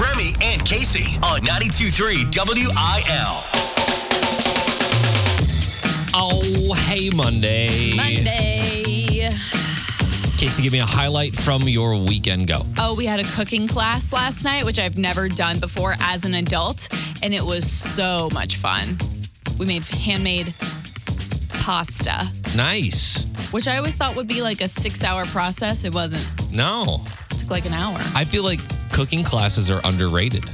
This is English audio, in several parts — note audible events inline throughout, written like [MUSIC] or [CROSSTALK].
Remy and Casey on 92.3 WIL. Oh, hey, Monday. Monday. Casey, give me a highlight from your weekend go. Oh, we had a cooking class last night, which I've never done before as an adult, and it was so much fun. We made handmade pasta, Nice. which I always thought would be like a six hour process. It wasn't, No, it took like an hour. I feel like cooking classes are underrated.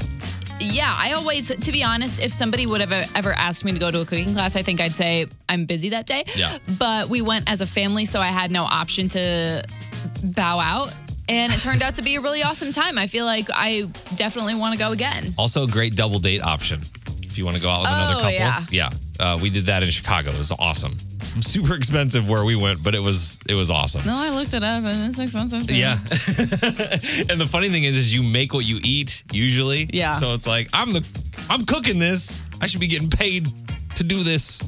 Yeah, I always, to be honest, if somebody would have ever asked me to go to a cooking class, I think I'd say I'm busy that day. Yeah. But we went as a family, so I had no option to bow out. And it turned out to be a really awesome time. I feel like I definitely want to go again. Also, a great double date option if you want to go out with another Oh, couple. yeah. Yeah. Uh, we did that in Chicago. It was awesome. [LAUGHS] Super expensive where we went, but it was it was awesome. No, I looked it up and it's expensive. Yeah. [LAUGHS] and the funny thing is is you make what you eat usually. Yeah. So it's like I'm the I'm cooking this. I should be getting paid to do this.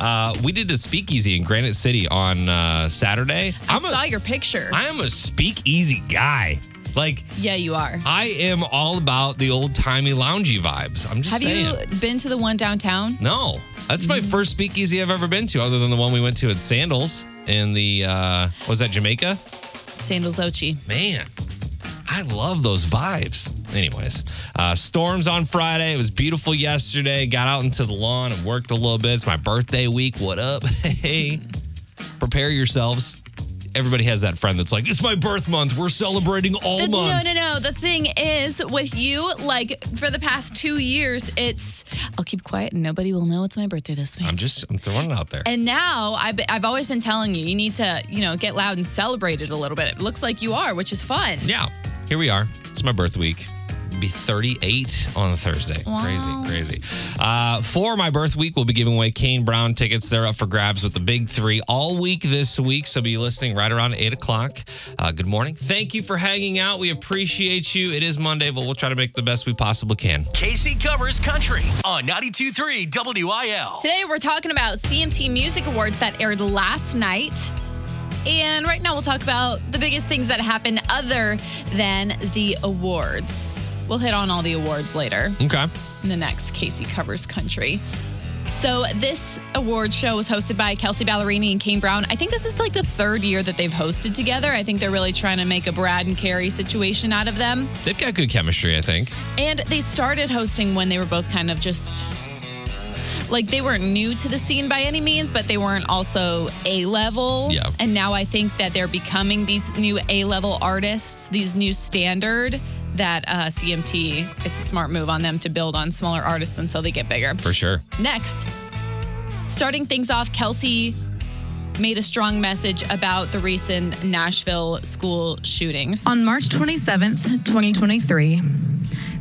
Uh, we did a speakeasy in Granite City on uh, Saturday. I I'm a, saw your picture. I am a speakeasy guy. Like yeah, you are. I am all about the old timey loungy vibes. I'm just Have saying. you been to the one downtown? No, that's my first speakeasy I've ever been to, other than the one we went to at Sandals in the uh, was that Jamaica? Sandals Ochi. Man, I love those vibes. Anyways, uh, storms on Friday. It was beautiful yesterday. Got out into the lawn and worked a little bit. It's my birthday week. What up? [LAUGHS] Hey, prepare yourselves. Everybody has that friend that's like, it's my birth month. We're celebrating all The- no, no, no. The thing is, with you, like for the past two years, it's I'll keep quiet and nobody will know it's my birthday this week. I'm just I'm throwing it out there. and now I've, I've always been telling you, you need to, you know, get loud and celebrate it a little bit. It looks like you are, which is fun. yeah, here we are. It's my birth week. Be 38 on Thursday. Crazy, crazy. Uh, for my birth week, we'll be giving away Kane Brown tickets. They're up for grabs with the big three all week this week. So be listening right around 8 o'clock. Uh, good morning. Thank you for hanging out. We appreciate you. It is Monday, but we'll try to make the best we possibly can. Casey covers country on 92.3 WIL. Today we're talking about CMT Music Awards that aired last night. And right now we'll talk about the biggest things that happened other than the awards. We'll hit on all the awards later. Okay. in the next Casey Covers Country. So this award show was hosted by Kelsea Ballerini and Kane Brown. I think this is like the third year that they've hosted together. I think they're really trying to make a Brad and Carrie situation out of them. They've got good chemistry, I think. And they started hosting when they were both kind of just like they weren't new to the scene by any means, but they weren't also A level. Yeah. And now I think that they're becoming these new A level artists, these new standard that uh, CMT, it's a smart move on them to build on smaller artists until they get bigger. For sure. Next, starting things off, Kelsea made a strong message about the recent Nashville school shootings. On March 27th, 2023,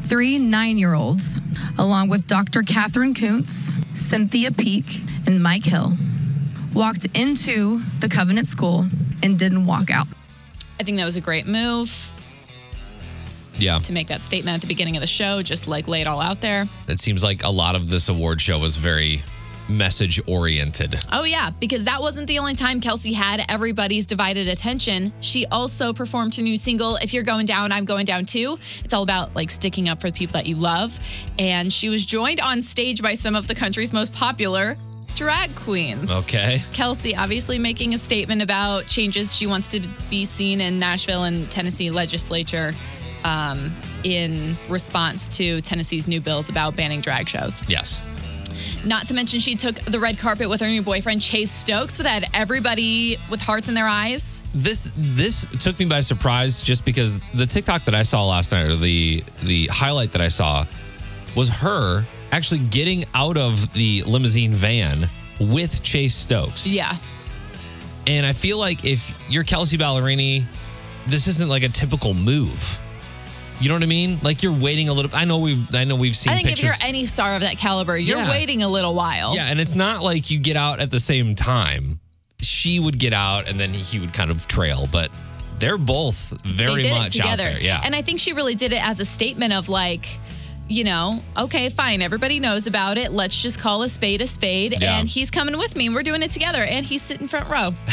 three nine year olds, along with Dr. Katherine Koonce, Cynthia Peak, and Mike Hill, walked into the Covenant School and didn't walk out. I think that was a great move Yeah. to make that statement at the beginning of the show, just like lay it all out there. It seems like a lot of this award show was very message oriented. Oh, yeah, because that wasn't the only time Kelsea had everybody's divided attention. She also performed her new single, If You're Going Down, I'm Going Down Too. It's all about like sticking up for the people that you love. And she was joined on stage by some of the country's most popular drag queens. Okay. Kelsea obviously making a statement about changes she wants to be seen in Nashville and Tennessee legislature um, in response to Tennessee's new bills about banning drag shows. Yes. Not to mention, she took the red carpet with her new boyfriend, Chase Stokes, with had everybody with hearts in their eyes. This this took me by surprise just because the TikTok that I saw last night or the the highlight that I saw was her actually getting out of the limousine van with Chase Stokes. Yeah. And I feel like if you're Kelsea Ballerini, this isn't like a typical move. You know what I mean? Like you're waiting a little. I know we've I know we've seen I think pictures. if you're any star of that caliber, you're Yeah. waiting a little while. yeah, and it's not like you get out at the same time. She would get out and then he would kind of trail, but they're both very they much out together. there. Yeah. And I think she really did it as a statement of like, you know, okay, fine, everybody knows about it. Let's just call a spade a spade. Yeah. And he's coming with me and we're doing it together. And he's sitting front row. [LAUGHS]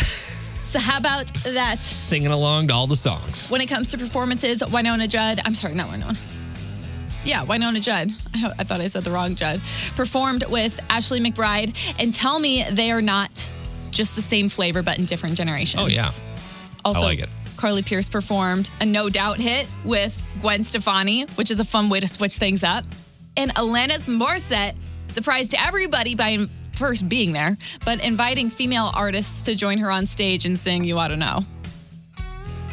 so how about that? Singing along to all the songs. When it comes to performances, Wynonna Judd, I'm sorry, not Wynonna. Yeah, Wynonna Judd. I, I thought I said the wrong Judd. Performed with Ashley McBryde. And tell me they are not just the same flavor, but in different generations. Oh, yeah. Also, I like it. Carly Pearce performed a No Doubt hit with Gwen Stefani, which is a fun way to switch things up. And Alanis Morissette surprised everybody by first being there, but inviting female artists to join her on stage and sing You Ought to Know.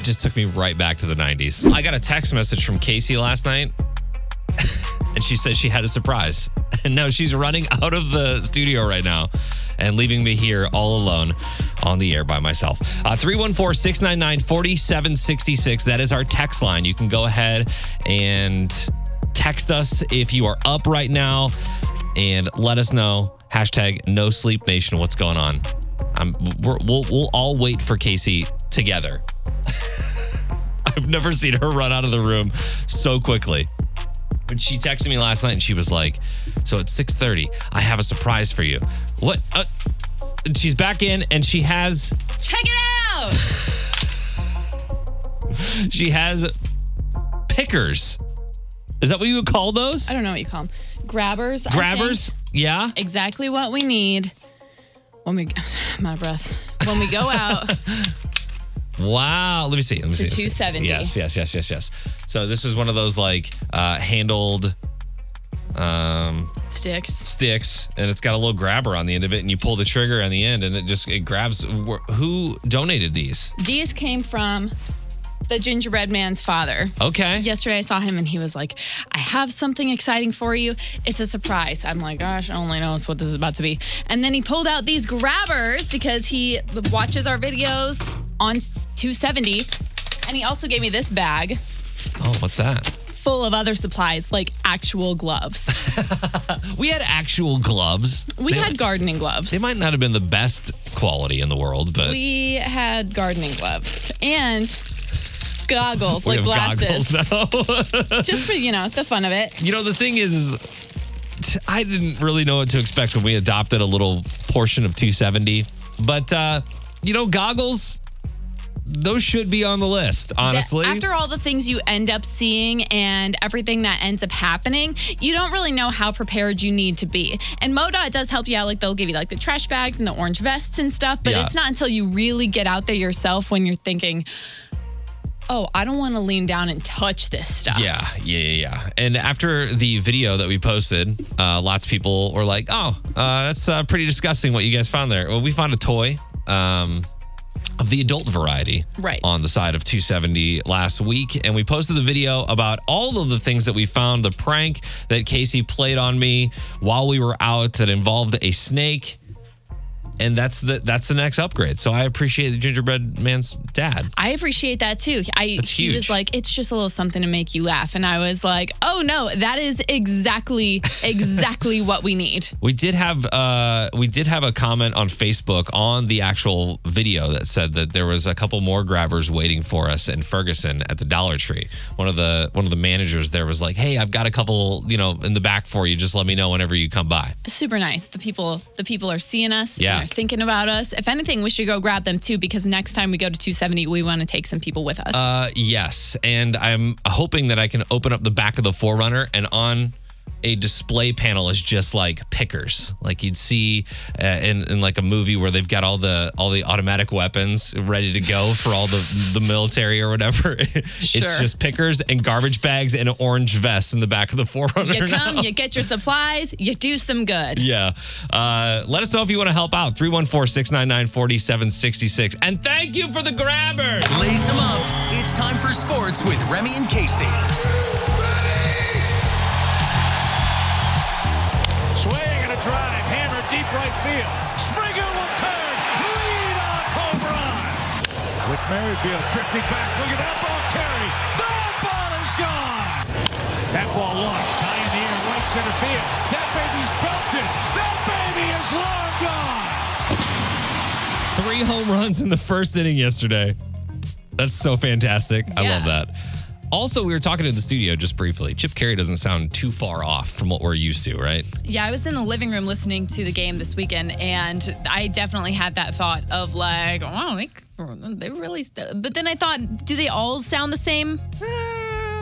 Just took me right back to the 90s. I got a text message from Casey last night, [LAUGHS] and she said she had a surprise. [LAUGHS] And now she's running out of the studio right now and leaving me here all alone on the air by myself. Uh, 314 699 4766. That is our text line. You can go ahead and text us if you are up right now and let us know. Hashtag no sleep nation. What's going on? I'm, we're, we'll, we'll all wait for Casey together. [LAUGHS] I've never seen her run out of the room so quickly. But she texted me last night and she was like, "So at 6:30, I have a surprise for you." What? Uh, she's back in and she has Check it out! [LAUGHS] she has pickers. Is that what you would call those? I don't know what you call them. Grabbers. Grabbers? Yeah. Exactly what we need when we, I'm out of breath. When we go [LAUGHS] out. Wow. Let me see. Let me see. let me see. 270. Yes, yes, yes, yes, yes. So this is one of those like uh, handled um, Sticks. sticks, and it's got a little grabber on the end of it, and you pull the trigger on the end, and it just it grabs. Wh- Who donated these? These came from the gingerbread man's father. Okay. Yesterday I saw him and he was like, I have something exciting for you. It's a surprise. I'm like, gosh, only knows what this is about to be. And then he pulled out these grabbers because he watches our videos on 270. And he also gave me this bag Oh, what's that? full of other supplies, like actual gloves. [LAUGHS] We had actual gloves. We they, had gardening gloves. They might not have been the best quality in the world, but We had gardening gloves and goggles, we like glasses. goggles. [LAUGHS] Just for, you know, the fun of it. you know, the thing is, I didn't really know what to expect when we adopted a little portion of 270. But, uh, you know, goggles, those should be on the list, honestly. After all the things you end up seeing and everything that ends up happening, you don't really know how prepared you need to be. And MoDOT does help you out. Like they'll give you like the trash bags and the orange vests and stuff. But Yeah. it's not until you really get out there yourself when you're thinking, oh, I don't want to lean down and touch this stuff. Yeah, yeah, yeah, yeah. And after the video that we posted, uh, lots of people were like, "Oh, uh, that's uh, pretty disgusting what you guys found there." Well, we found a toy um, of the adult variety, Right. on the side of 270 last week, and we posted the video about all of the things that we found. The prank that Casey played on me while we were out that involved a snake. And that's the that's the next upgrade. So I appreciate the gingerbread man's dad. I appreciate that too. I That's he was like, it's just a little something to make you laugh. And I was like, oh no, that is exactly, [LAUGHS] exactly what we need. We did have uh, we did have a comment on Facebook on the actual video that said that there was a couple more grabbers waiting for us in Ferguson at the Dollar Tree. One of the one of the managers there was like, "Hey, I've got a couple, you know, in the back for you. Just let me know whenever you come by." super nice. The people, the people are seeing us. Yeah. Thinking about us. If anything, we should go grab them too because next time we go to 270, we want to take some people with us. Uh, yes, and I'm hoping that I can open up the back of the Forerunner and on a display panel is just like pickers, like you'd see uh, in, in like a movie where they've got all the all the automatic weapons ready to go for all the the military or whatever. [LAUGHS] Sure. It's just pickers and garbage bags and an orange vest in the back of the [LAUGHS] Forerunner. you come, now. you get your supplies, you do some good. Yeah. Uh, let us know if you want to help out. 314 699 4766. And thank you for the grabbers. Lace them up. It's time for sports with Remy and Casey. Drive, hammer deep right field. Springer will turn, lead off home run. With Merrifield drifting back, look at that ball carry. The ball is gone. That ball launched high in the air, right center field. That baby's belted. That baby is long gone. Three home runs in the first inning yesterday. That's so fantastic. I love that. Also, we were talking in the studio just briefly. Chip Caray doesn't sound too far off from what we're used to, right? Yeah, I was in the living room listening to the game this weekend, and I definitely had that thought of like, wow, they, they really. St-. But then I thought, do they all sound the same? Uh,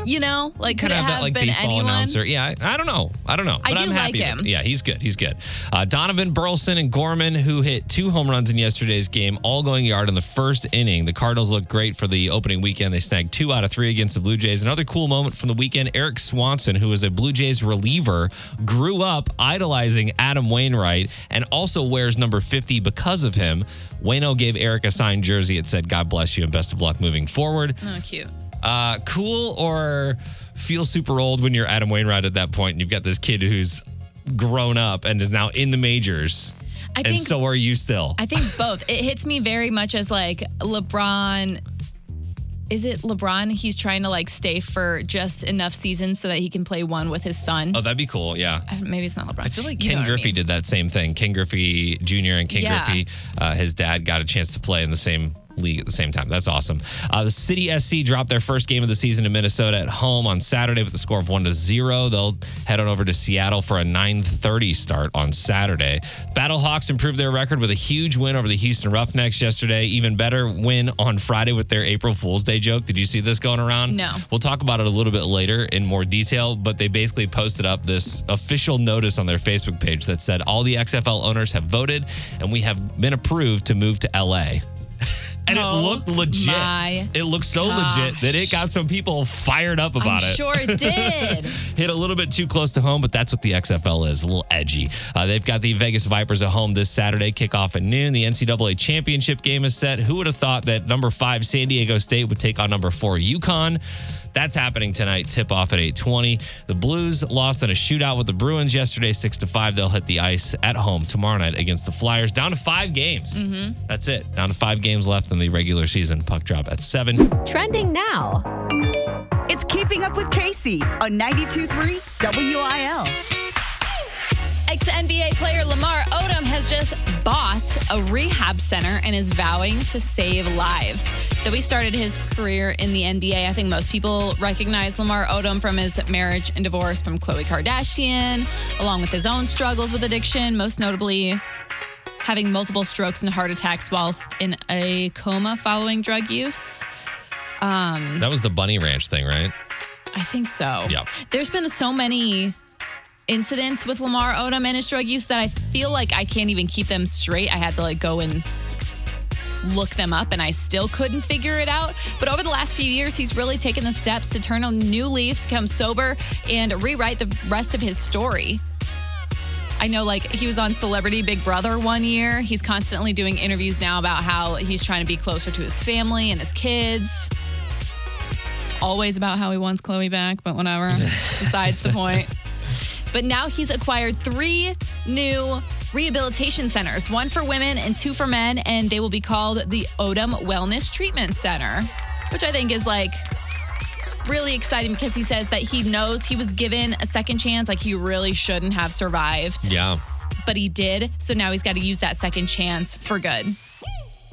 You know, like could it of have that like been baseball anyone? announcer. Yeah, I, I don't know. I don't know. I but do am like happy with him. Yeah, he's good. He's good. Uh, Donovan Burleson and Gorman, who hit two home runs in yesterday's game, all going yard in the first inning. The Cardinals looked great for the opening weekend. They snagged two out of three against the Blue Jays. Another cool moment from the weekend Erik Swanson, who was a Blue Jays reliever, grew up idolizing Adam Wainwright and also wears number 50 because of him. Wayno gave Erik a signed jersey. It said, God bless you and best of luck moving forward. Oh, cute. Uh, cool or feel super old when you're Adam Wainwright at that point and you've got this kid who's grown up and is now in the majors. I and think so are you still. I think [LAUGHS] both. It hits me very much as like LeBron. Is it LeBron? He's trying to like stay for just enough seasons so that he can play one with his son. oh, that'd be cool. Yeah. Maybe it's not LeBron. I feel like You know Ken what I Griffey mean. did that same thing. Ken Griffey Jr. and Ken Yeah. Griffey, uh, his dad got a chance to play in the same league at the same time. That's awesome. Uh, the City SC dropped their first game of the season in Minnesota at home on Saturday with a score of one to zero. They'll head on over to Seattle for a 9:30 start on Saturday. Battlehawks improved their record with a huge win over the Houston Roughnecks yesterday. Even better win on Friday with their April Fool's Day joke. Did you see this going around? No. We'll talk about it a little bit later in more detail, but they basically posted up this official notice on their Facebook page that said all the XFL owners have voted and we have been approved to move to LA. And it Oh looked legit. it looked so legit that it got some people fired up about I'm it. sure it [LAUGHS] did. Hit a little bit too close to home, but that's what the XFL is, a little edgy. Uh, they've got the Vegas Vipers at home this Saturday, kickoff at noon. The NCAA championship game is set. Who would have thought that number five San Diego State would take on number four UConn? That's happening tonight. Tip off at 8:20. The Blues lost in a shootout with the Bruins yesterday, six to five. They'll hit the ice at home tomorrow night against the Flyers. Down to five games. Mm-hmm. That's it. Down to five games left in the regular season. Puck drop at seven. Trending now. It's Keeping Up with Casey on 92.3 WIL. Ex NBA player Lamar Odom has just bought a rehab center and is vowing to save lives. Though he started his career in the NBA, I think most people recognize Lamar Odom from his marriage and divorce from Khloe Kardashian, along with his own struggles with addiction, most notably having multiple strokes and heart attacks whilst in a coma following drug use. Um, That was the Bunny Ranch thing, right? I think so. Yeah. There's been so many incidents with Lamar Odom and his drug use that I feel like I can't even keep them straight. I had to like go and look them up and I still couldn't figure it out. But over the last few years, he's really taken the steps to turn a new leaf, become sober, and rewrite the rest of his story. I know like he was on Celebrity Big Brother one year. He's constantly doing interviews now about how he's trying to be closer to his family and his kids. Always about how he wants Khloe back, but whatever. [LAUGHS] Besides the point. But now he's acquired three new rehabilitation centers one for women and two for men, and they will be called the Odom Wellness Treatment Center, which I think is like really exciting because he says that he knows he was given a second chance, like he really shouldn't have survived, Yeah. but he did. So now he's got to use that second chance for good.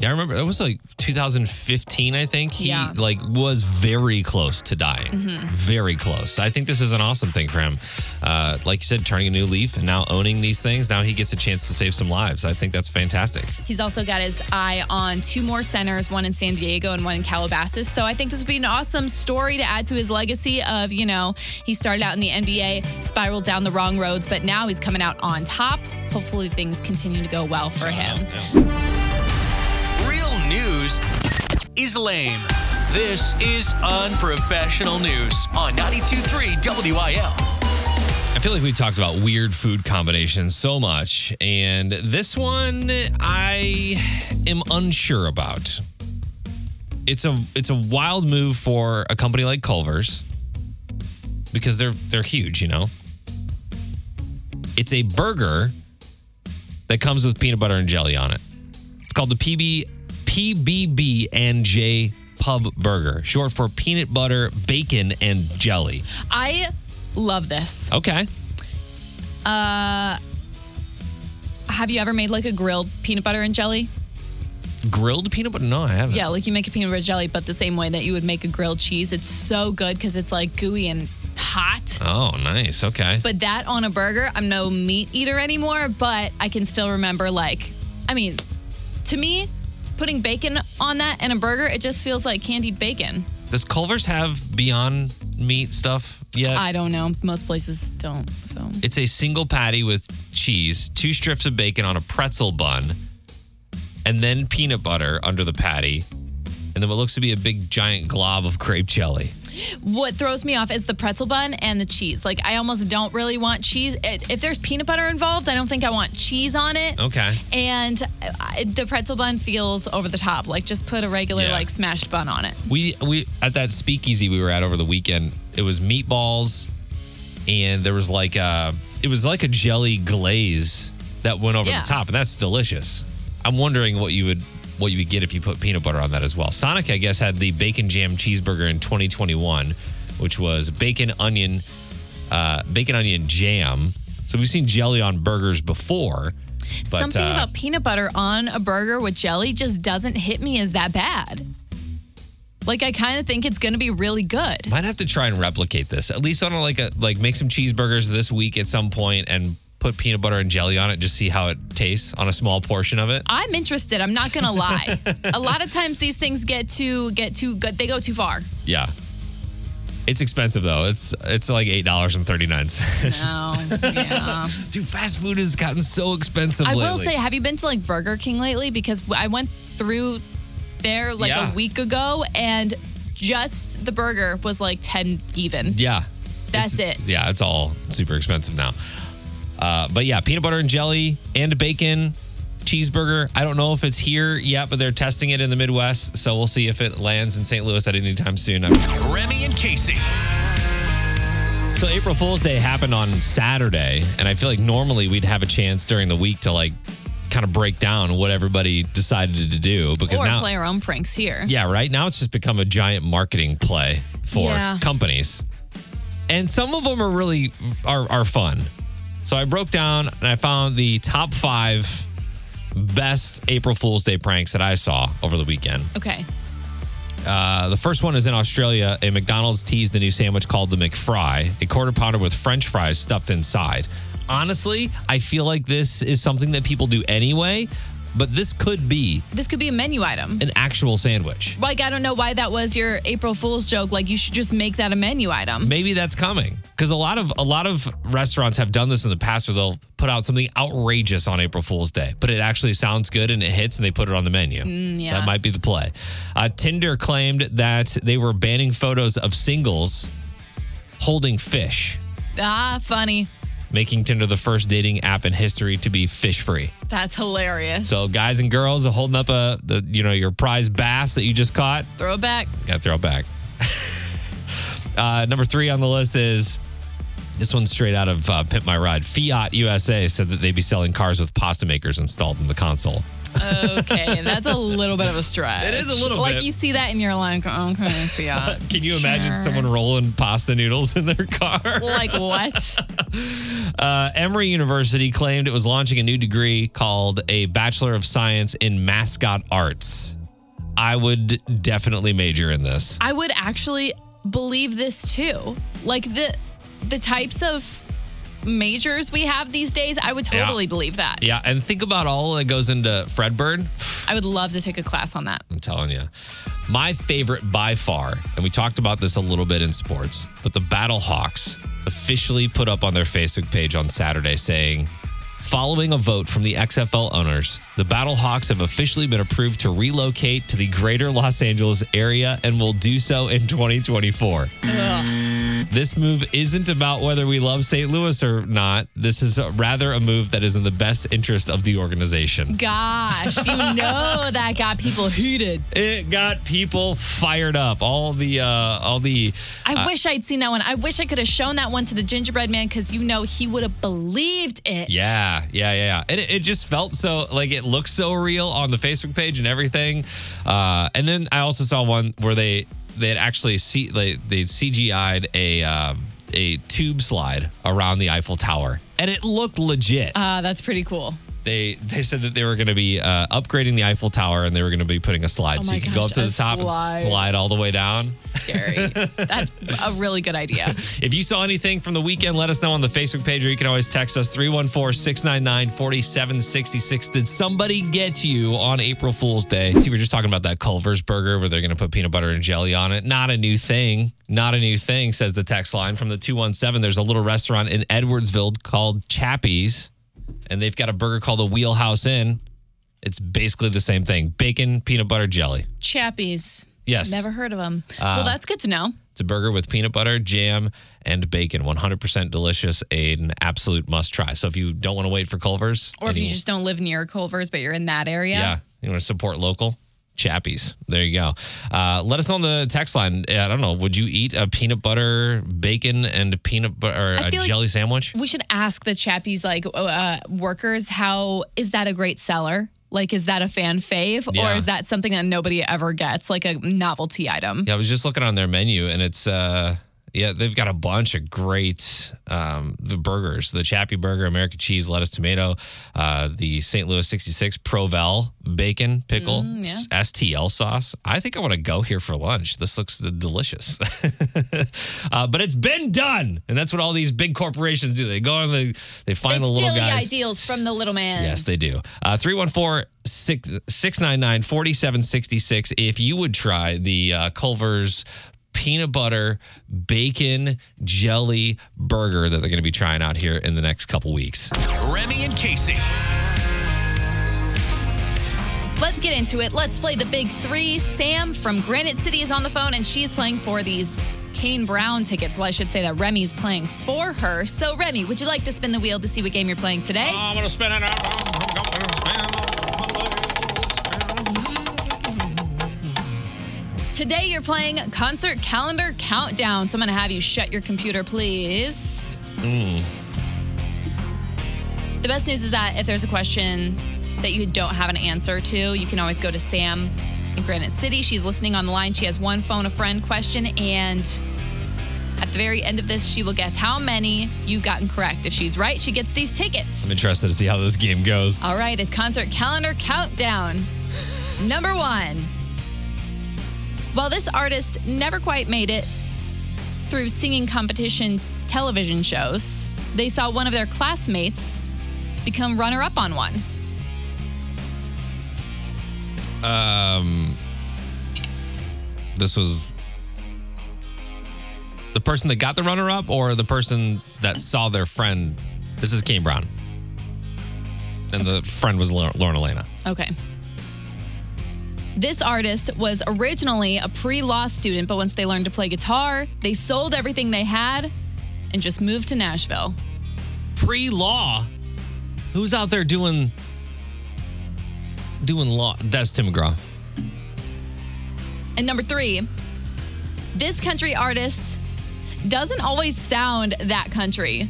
Yeah, I remember that was like 2015, I think. He Yeah. like was very close to dying. Very close. I think this is an awesome thing for him. Uh, like you said, turning a new leaf and now owning these things. Now he gets a chance to save some lives. I think that's fantastic. He's also got his eye on two more centers, one in San Diego and one in Calabasas. So I think this would be an awesome story to add to his legacy of, you know, he started out in the NBA, spiraled down the wrong roads, but now he's coming out on top. Hopefully things continue to go well for him. Real news is lame. This is unprofessional news on 92.3 WIL. I feel like we've talked about weird food combinations so much, and this one I am unsure about. It's a it's a wild move for a company like Culver's because they're they're huge, you know. It's a burger that comes with peanut butter and jelly on it. It's called the PB PBB and J Pub Burger, short for peanut butter, bacon, and jelly. I love this. Okay. Uh, Have you ever made like a grilled peanut butter and jelly? Grilled peanut butter? No, I haven't. Yeah, like you make a peanut butter jelly, but the same way that you would make a grilled cheese. It's so good because it's like gooey and hot. Oh, nice. Okay. But that on a burger, I'm no meat eater anymore, but I can still remember like, I mean, to me, putting bacon on that and a burger, it just feels like candied bacon. Does Culver's have Beyond Meat stuff yet? I don't know. Most places don't. So It's a single patty with cheese, two strips of bacon on a pretzel bun, and then peanut butter under the patty, and then what looks to be a big giant glob of grape jelly. What throws me off is the pretzel bun and the cheese. Like I almost don't really want cheese. If there's peanut butter involved, I don't think I want cheese on it. Okay. And I, the pretzel bun feels over the top. Like just put a regular Yeah. like smashed bun on it. We we at that speakeasy we were at over the weekend. It was meatballs, and there was like a it was like a jelly glaze that went over Yeah. the top, and that's delicious. I'm wondering what you would what you would get if you put peanut butter on that as well. Sonic, I guess, had the bacon jam cheeseburger in 2021, which was bacon onion uh, bacon onion jam. So we've seen jelly on burgers before. But, Something uh, about peanut butter on a burger with jelly just doesn't hit me as that bad. Like I kind of think it's going to be really good. Might have to try and replicate this. At least on a, like a like make some cheeseburgers this week at some point and put peanut butter and jelly on it. Just see how it tastes on a small portion of it. I'm interested. I'm not gonna [LAUGHS] lie. a lot of times these things get too get too good. They go too far. Yeah, it's expensive though. It's it's like eight dollars and thirty nine cents. No, yeah. [LAUGHS] Dude, fast food has gotten so expensive I lately. will say, have you been to like Burger King lately? Because I went through there like Yeah. a week ago, and just the burger was like ten even. yeah, That's It's- it. Yeah, it's all super expensive now. Uh, but yeah, peanut butter and jelly and bacon cheeseburger. I don't know if it's here yet, but they're testing it in the Midwest, so we'll see if it lands in St. Louis at any time soon. I'm- Remy and Casey. So April Fool's Day happened on Saturday, and I feel like normally we'd have a chance during the week to like kind of break down what everybody decided to do because Or now play our own pranks here. yeah, right now it's just become a giant marketing play for Yeah. companies. And some of them are really are are fun. So I broke down and I found the top 5 best April Fool's Day pranks that I saw over the weekend. Okay. Uh, the first one is in Australia. A McDonald's teased the new sandwich called the McFry, a quarter pounder with French fries stuffed inside. Honestly, I feel like this is something that people do anyway, but this could be This could be a menu item. an actual sandwich. Like I don't know why that was your April Fool's joke. Like you should just make that a menu item. Maybe that's coming because a lot of a lot of restaurants have done this in the past, where they'll put out something outrageous on April Fool's Day, but it actually sounds good and it hits, and they put it on the menu. yeah. That might be the play. Uh, Tinder claimed that they were banning photos of singles holding fish. Ah, funny. Making Tinder the first dating app in history to be fish free. That's hilarious. So guys and girls are holding up a the you know your prize bass that you just caught. throw it back. Got to throw it back. [LAUGHS] uh, number three on the list is this one's straight out of uh, Pimp My Ride. Fiat USA said that they'd be selling cars with pasta makers installed in the console. Okay, that's a little bit of a stretch. It is a little bit. like bit. you see that and you're like, okay, Fiat. [LAUGHS] Can you imagine someone rolling pasta noodles in their car? [LAUGHS] like what? [LAUGHS] Uh, Emory University claimed it was launching a new degree called a Bachelor of Science in Mascot Arts. I would definitely major in this. I would actually believe this too. Like the the types of majors we have these days, I would Yeah. totally believe that. Yeah, and think about all that goes into Fredbird. I would love to take a class on that. I'm telling you. My favorite by far, and we talked about this a little bit in sports, but the Battlehawks officially put up on their Facebook page on Saturday saying, Following a vote from the XFL owners, the Battlehawks have officially been approved to relocate to the greater Los Angeles area and will do so in 2024. This move isn't about whether we love St. Louis or not. This is rather a move that is in the best interest of the organization. Gosh, you [LAUGHS] know that got people heated. It got people fired up. All the uh all the I wish I'd seen that one. I wish I could have shown that one to the gingerbread man because you know he would have believed it. yeah, yeah, yeah, yeah. And it, it just felt so like it looked so real on the Facebook page and everything. Uh and then I also saw one where they they had actually see they they CGI'd a um a tube slide around the Eiffel Tower. And it looked legit. Uh, that's pretty cool. They they said that they were going to be uh, upgrading the Eiffel Tower and they were going to be putting a slide Oh so you could go up to the top slide. and slide all the way down. Scary. [LAUGHS] That's a really good idea. [LAUGHS] If you saw anything from the weekend, let us know on the Facebook page or you can always text us 314 699 4766. Did somebody get you on April Fool's Day? See, we were just talking about that Culver's burger where they're going to put peanut butter and jelly on it. Not a new thing. Not a new thing, says the text line from the 217. There's a little restaurant in Edwardsville called Chappie's, and they've got a burger called the Wheelhouse Inn. It's basically the same thing bacon, peanut butter, jelly. Chappies. Yes. Never heard of them. Uh, well, that's good to know. It's a burger with peanut butter, jam, and bacon. 100% delicious. An absolute must try. So if you don't want to wait for Culver's, Or if and you just don't live near Culver's, but you're in that area. yeah, you want to support local, Chappies. There you go. Uh, let us know on the text line. I don't know. Would you eat a peanut butter, bacon, and peanut butter or a feel like- jelly sandwich? We should ask the Chappies like uh, workers how is that a great seller? Like, is that a fan fave, Yeah. or is that something that nobody ever gets, like a novelty item? Yeah, I was just looking on their menu, and it's uh, yeah, they've got a bunch of great um, the burgers: the Chappie Burger, American cheese, lettuce, tomato, uh, the St. Louis '66 Provel bacon pickle, Mm, s- STL sauce. I think I want to go here for lunch. This looks delicious, [LAUGHS] uh, but it's been done, and that's what all these big corporations do. They go on the they find They the little steal the guys. ideals from the little man. Yes, they do. Uh, 314 699 4766. If you would try the uh, Culver's peanut butter bacon jelly burger that they're going to be trying out here in the next couple weeks. Remy and Casey. Let's get into it. Let's play the big three. Sam from Granite City is on the phone, and she's playing for these Kane Brown tickets. Well, I should say that Remy's playing for her. So, Remy, would you like to spin the wheel to see what game you're playing today? I'm going to spin it. Today, you're playing Concert Calendar Countdown. So, I'm going to have you shut your computer, please. Mm. The best news is that if there's a question that you don't have an answer to, you can always go to Sam in Granite City. She's listening on the line. She has one phone a friend question, and at the very end of this, she will guess how many you've gotten correct. If she's right, she gets these tickets. I'm interested to see how this game goes. All right, it's Concert Calendar Countdown. Number one. While this artist never quite made it through singing competition television shows, they saw one of their classmates become runner up on one. Um, this was the person that got the runner up or the person that saw their friend. This is Kane Brown. And the friend was Lauren Lauren Alaina. Okay. This artist was originally a pre law student, but once they learned to play guitar, they sold everything they had and just moved to Nashville. Pre law. Who's out there doing doing law? That's Tim McGraw. And number three, this country artist doesn't always sound that country.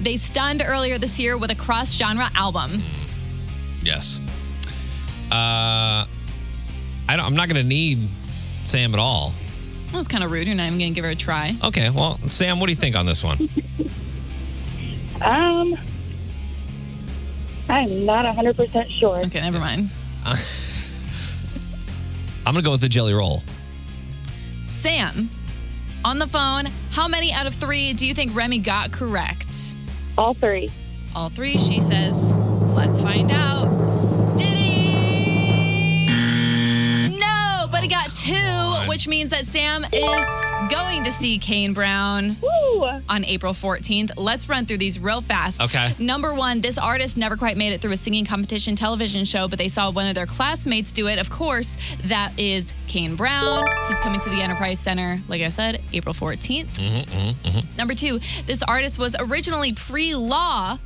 They stunned earlier this year with a cross genre album. Yes. Uh, I don't, I'm not going to need Sam at all. That was kind of rude. You're not even going to give her a try. Okay, well, Sam, what do you think on this one? Um, I'm not 100% sure. Okay, never mind. [LAUGHS] I'm going to go with the Jelly Roll. Sam, on the phone, how many out of three do you think Remy got correct? All three. All three, she says. Let's find out. Which means that Sam is going to see Kane Brown Woo! on April 14th. Let's run through these real fast. Okay. Number one, this artist never quite made it through a singing competition television show, but they saw one of their classmates do it. Of course, that is Kane Brown. He's coming to the Enterprise Center, like I said, April 14th. Mm-hmm, mm-hmm, mm-hmm. Number two, this artist was originally pre law.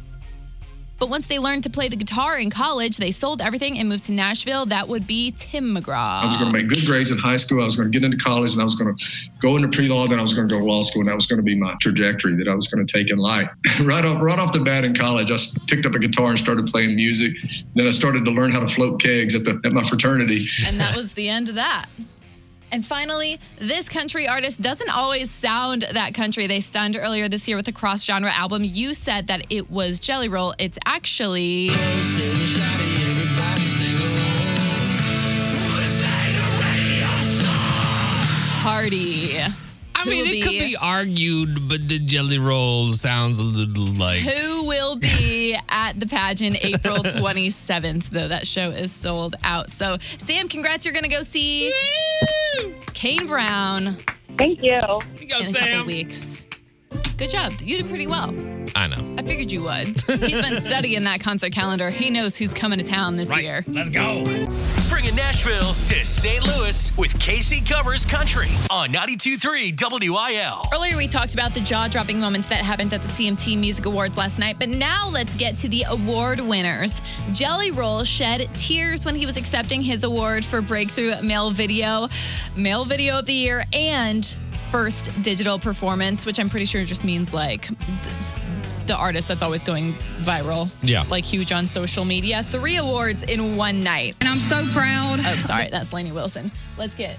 But once they learned to play the guitar in college, they sold everything and moved to Nashville. That would be Tim McGraw. I was going to make good grades in high school. I was going to get into college and I was going to go into pre-law. Then I was going to go to law school and that was going to be my trajectory that I was going to take in life. [LAUGHS] right off, right off the bat in college, I picked up a guitar and started playing music. Then I started to learn how to float kegs at the at my fraternity. And that [LAUGHS] was the end of that. And finally, this country artist doesn't always sound that country. They stunned earlier this year with a cross genre album. You said that it was Jelly Roll. It's actually. Hardy. I mean, it will could be argued, but the jelly roll sounds a little like. Who will be [LAUGHS] at the pageant April 27th, though? That show is sold out. So, Sam, congrats. You're going to go see Kane Brown Thank you. Go, in a couple weeks. Good job. You did pretty well. I know. I figured you would. He's been studying that concert calendar. He knows who's coming to town this year. Let's go. Nashville to St. Louis with Casey Covers Country on 92.3 WIL. Earlier, we talked about the jaw dropping moments that happened at the CMT Music Awards last night, but now let's get to the award winners. Jelly Roll shed tears when he was accepting his award for Breakthrough Male Video, Male Video of the Year, and First Digital Performance, which I'm pretty sure just means like the artist that's always going viral. Yeah. Like huge on social media. Three awards in one night. And I'm so proud. Oh, sorry, that's Lainey Wilson. Let's get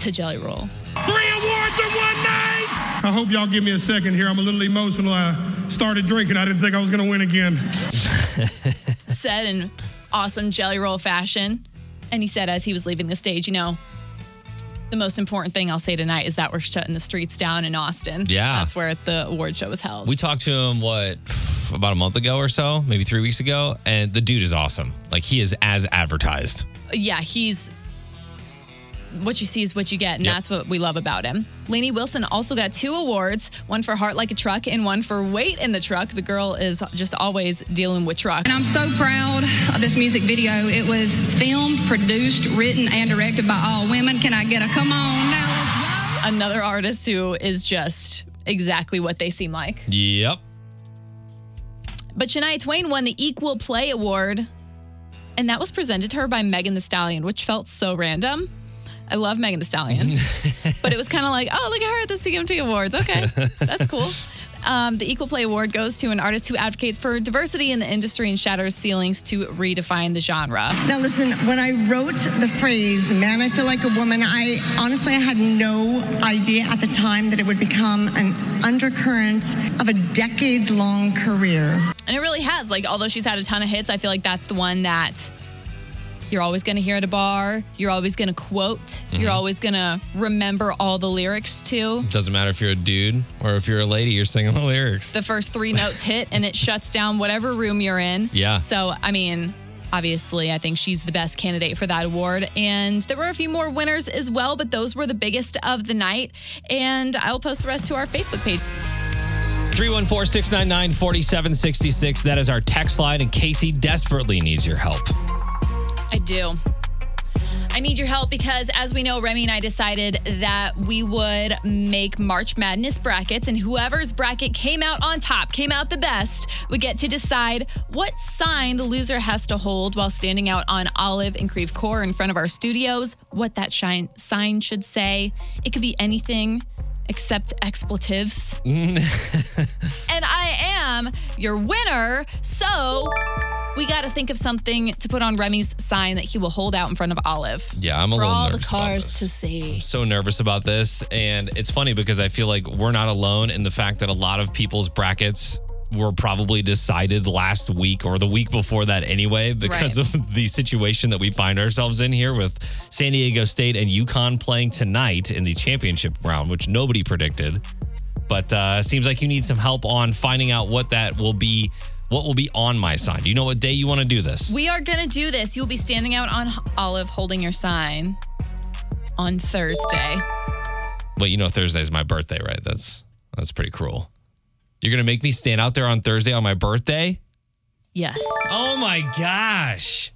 to Jelly Roll. Three awards in one night. I hope y'all give me a second here. I'm a little emotional. I started drinking. I didn't think I was going to win again. [LAUGHS] said in awesome jelly roll fashion. And he said as he was leaving the stage, you know, the most important thing I'll say tonight is that we're shutting the streets down in Austin. Yeah. That's where the award show was held. We talked to him, what, about a month ago or so, maybe three weeks ago. And the dude is awesome. Like, he is as advertised. yeah, he's what you see is what you get, and Yep. that's what we love about him. Lainey Wilson also got two awards, one for Heart Like a Truck and one for Wait in the Truck. The girl is just always dealing with trucks. And I'm so proud of this music video. It was filmed, produced, written, and directed by all women. Can I get a come on now? Let's go. Another artist who is just exactly what they seem like. Yep. But Shania Twain won the Equal Play Award, and that was presented to her by Megan Thee Stallion, which felt so random. I love Megan Thee Stallion, [LAUGHS] but it was kind of like, oh, look at her at the CMT Awards. Okay, that's cool. Um, the Equal Play Award goes to an artist who advocates for diversity in the industry and shatters ceilings to redefine the genre. Now, listen, when I wrote the phrase, man, I feel like a woman, I honestly I had no idea at the time that it would become an undercurrent of a decades long career. And it really has. Like, although she's had a ton of hits, I feel like that's the one that you're always going to hear at a bar. You're always going to quote. You're mm-hmm. always going to remember all the lyrics to. Doesn't matter if you're a dude or if you're a lady, you're singing the lyrics. The first three notes hit and it shuts down whatever room you're in. Yeah. So, I mean, obviously, I think she's the best candidate for that award. And there were a few more winners as well, but those were the biggest of the night. And I'll post the rest to our Facebook page. 314 699 4766. That is our text line, and Casey desperately needs your help. I do. I need your help because, as we know, Remy and I decided that we would make March Madness brackets, and whoever's bracket came out on top, came out the best, would get to decide what sign the loser has to hold while standing out on Olive and Creve Coeur in front of our studios, what that shine, sign should say. It could be anything except expletives. Mm. [LAUGHS] and I am your winner, so we got to think of something to put on Remy's sign that he will hold out in front of Olive. Yeah, I'm a little nervous. for little all the nervous about cars this. to see. so nervous about this. And it's funny because I feel like we're not alone in the fact that a lot of people's brackets were probably decided last week or the week before that anyway, because Right. of [LAUGHS] the situation that we find ourselves in here with San Diego State and UConn playing tonight in the championship round, which nobody predicted. But uh, seems like you need some help on finding out what that will be. What will be on my sign? Do you know what day you want to do this? We are going to do this. You'll be standing out on Olive holding your sign on Thursday. Wait, you know Thursday's my birthday, right? That's that's pretty cruel. You're gonna make me stand out there on Thursday on my birthday? Yes. Oh my gosh.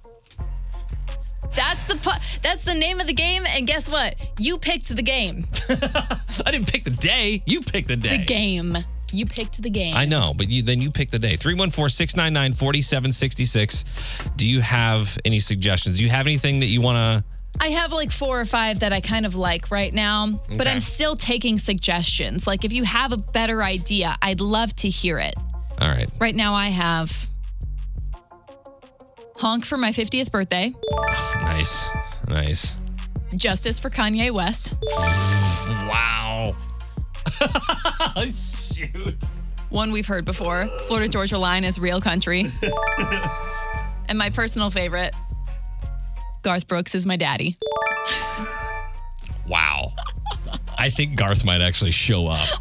That's the pu- that's the name of the game and guess what? You picked the game. [LAUGHS] I didn't pick the day. You picked the day. The game. You picked the game. I know, but you then you pick the day. 314-699-4766. Do you have any suggestions? Do you have anything that you wanna I have like four or five that I kind of like right now, but I'm still taking suggestions. Like if you have a better idea, I'd love to hear it. All right. Right now I have honk for my 50th birthday. [SIGHS] Nice. Nice. Justice for Kanye West. Wow. [LAUGHS] Shoot. One we've heard before. Florida Georgia Line is real country. [LAUGHS] and my personal favorite, Garth Brooks is my daddy. Wow. I think Garth might actually show up. [LAUGHS]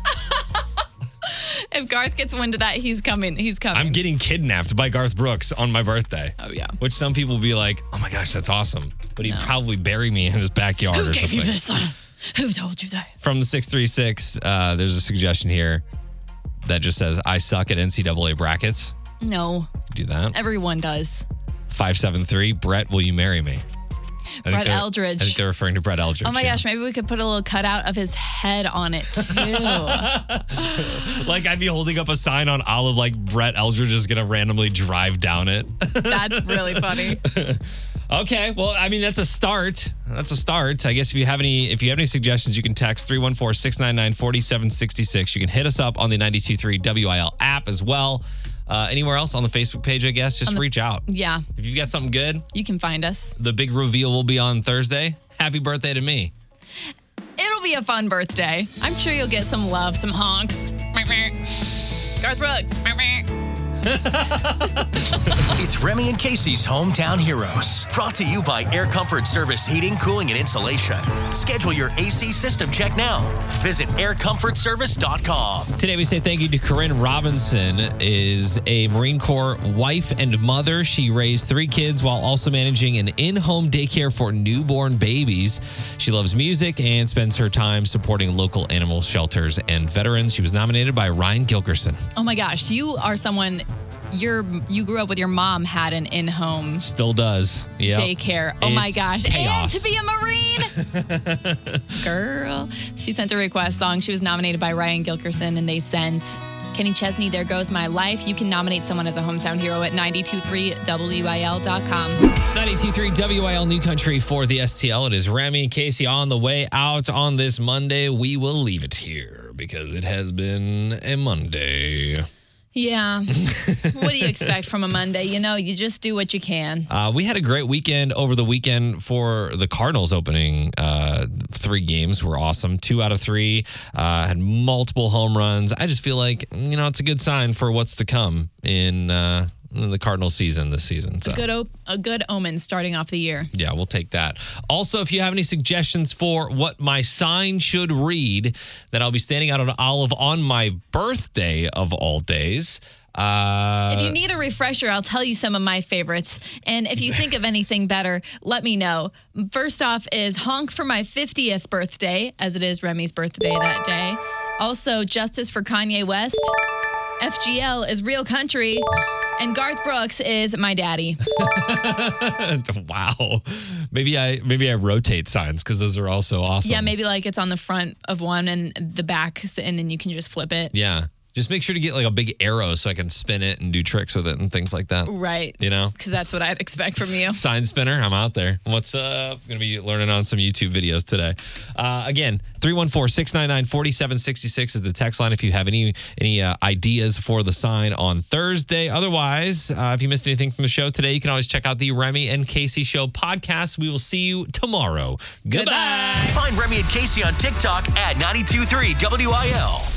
If Garth gets wind of that, he's coming. He's coming. I'm getting kidnapped by Garth Brooks on my birthday. Oh yeah. Which some people will be like, oh my gosh, that's awesome. But he'd No. probably bury me in his backyard Who or gave something. you this? [LAUGHS] Who told you that? From the 636, uh, there's a suggestion here that just says, I suck at NCAA brackets. No, Do that. everyone does. 573, Brett, will you marry me? I Brett Eldredge. I think they're referring to Brett Eldredge. Oh my yeah. gosh, maybe we could put a little cutout of his head on it [LAUGHS] too. [LAUGHS] Like I'd be holding up a sign on Olive, like Brett Eldredge is going to randomly drive down it. That's really funny. Okay, well, I mean that's a start. That's a start. I guess if you have any if you have any suggestions, you can text 314-699-4766. You can hit us up on the 923 WIL app as well. Uh, anywhere else on the Facebook page, I guess, just the- reach out. Yeah, If you've got something good, you can find us. the big reveal will be on Thursday. Happy birthday to me. It'll be a fun birthday. I'm sure you'll get some love, some honks. Garth Brooks. [LAUGHS] It's Remy and Casey's Hometown Heroes. Brought to you by Air Comfort Service Heating, Cooling, and Insulation. Schedule your AC system check now. Visit aircomfortservice.com. Today we say thank you to Corinne Robinson, is a Marine Corps wife and mother. She raised three kids while also managing an in-home daycare for newborn babies. She loves music and spends her time supporting local animal shelters and veterans. She was nominated by Ryan Gilkerson. Oh my gosh, you are someone. You're you grew up with your mom had an in-home Still does. Yeah. daycare. Oh my gosh. chaos. And to be a Marine. [LAUGHS] Girl. She sent a request song. She was nominated by Ryan Gilkerson and they sent Kenny Chesney, There Goes My Life. You can nominate someone as a hometown hero at 923wil.com. 92.3 WIL New Country for the STL. It is Remy and Casey on the way out on this Monday. We will leave it here because it has been a Monday. Yeah. [LAUGHS] what do you expect from a Monday? You know, you just do what you can. Uh, we had a great weekend over the weekend for the Cardinals opening. Uh, three games were awesome. Two out of three uh, had multiple home runs. I just feel like you know it's a good sign for what's to come in, uh, in the Cardinal season this season. So. Good op- a good omen starting off the year. Yeah, we'll take that. Also, if you have any suggestions for what my sign should read, that I'll be standing out on Olive on my birthday of all days. Uh, If you need a refresher, I'll tell you some of my favorites. And if you think of anything better, let me know. First off is Honk for my 50th birthday, as it is Remy's birthday that day. Also, Justice for Kanye West. FGL is Real Country. And Garth Brooks is my daddy. [LAUGHS] wow, maybe I maybe I rotate signs because those are also awesome. Yeah, maybe like it's on the front of one and the back, and then you can just flip it. Yeah, just make sure to get like a big arrow so I can spin it and do tricks with it and things like that. Right. You know. Because that's what I'd expect from you. Sign spinner, I'm out there. What's up? Gonna be learning on some YouTube videos today. Uh, again, 314-699-4766 is the text line if you have any any uh, ideas for the sign on Thursday. Otherwise, uh, if you missed anything from the show today, you can always check out the Remy and Casey Show podcast. We will see you tomorrow. Goodbye. Find Remy and Casey on TikTok at 923 WIL.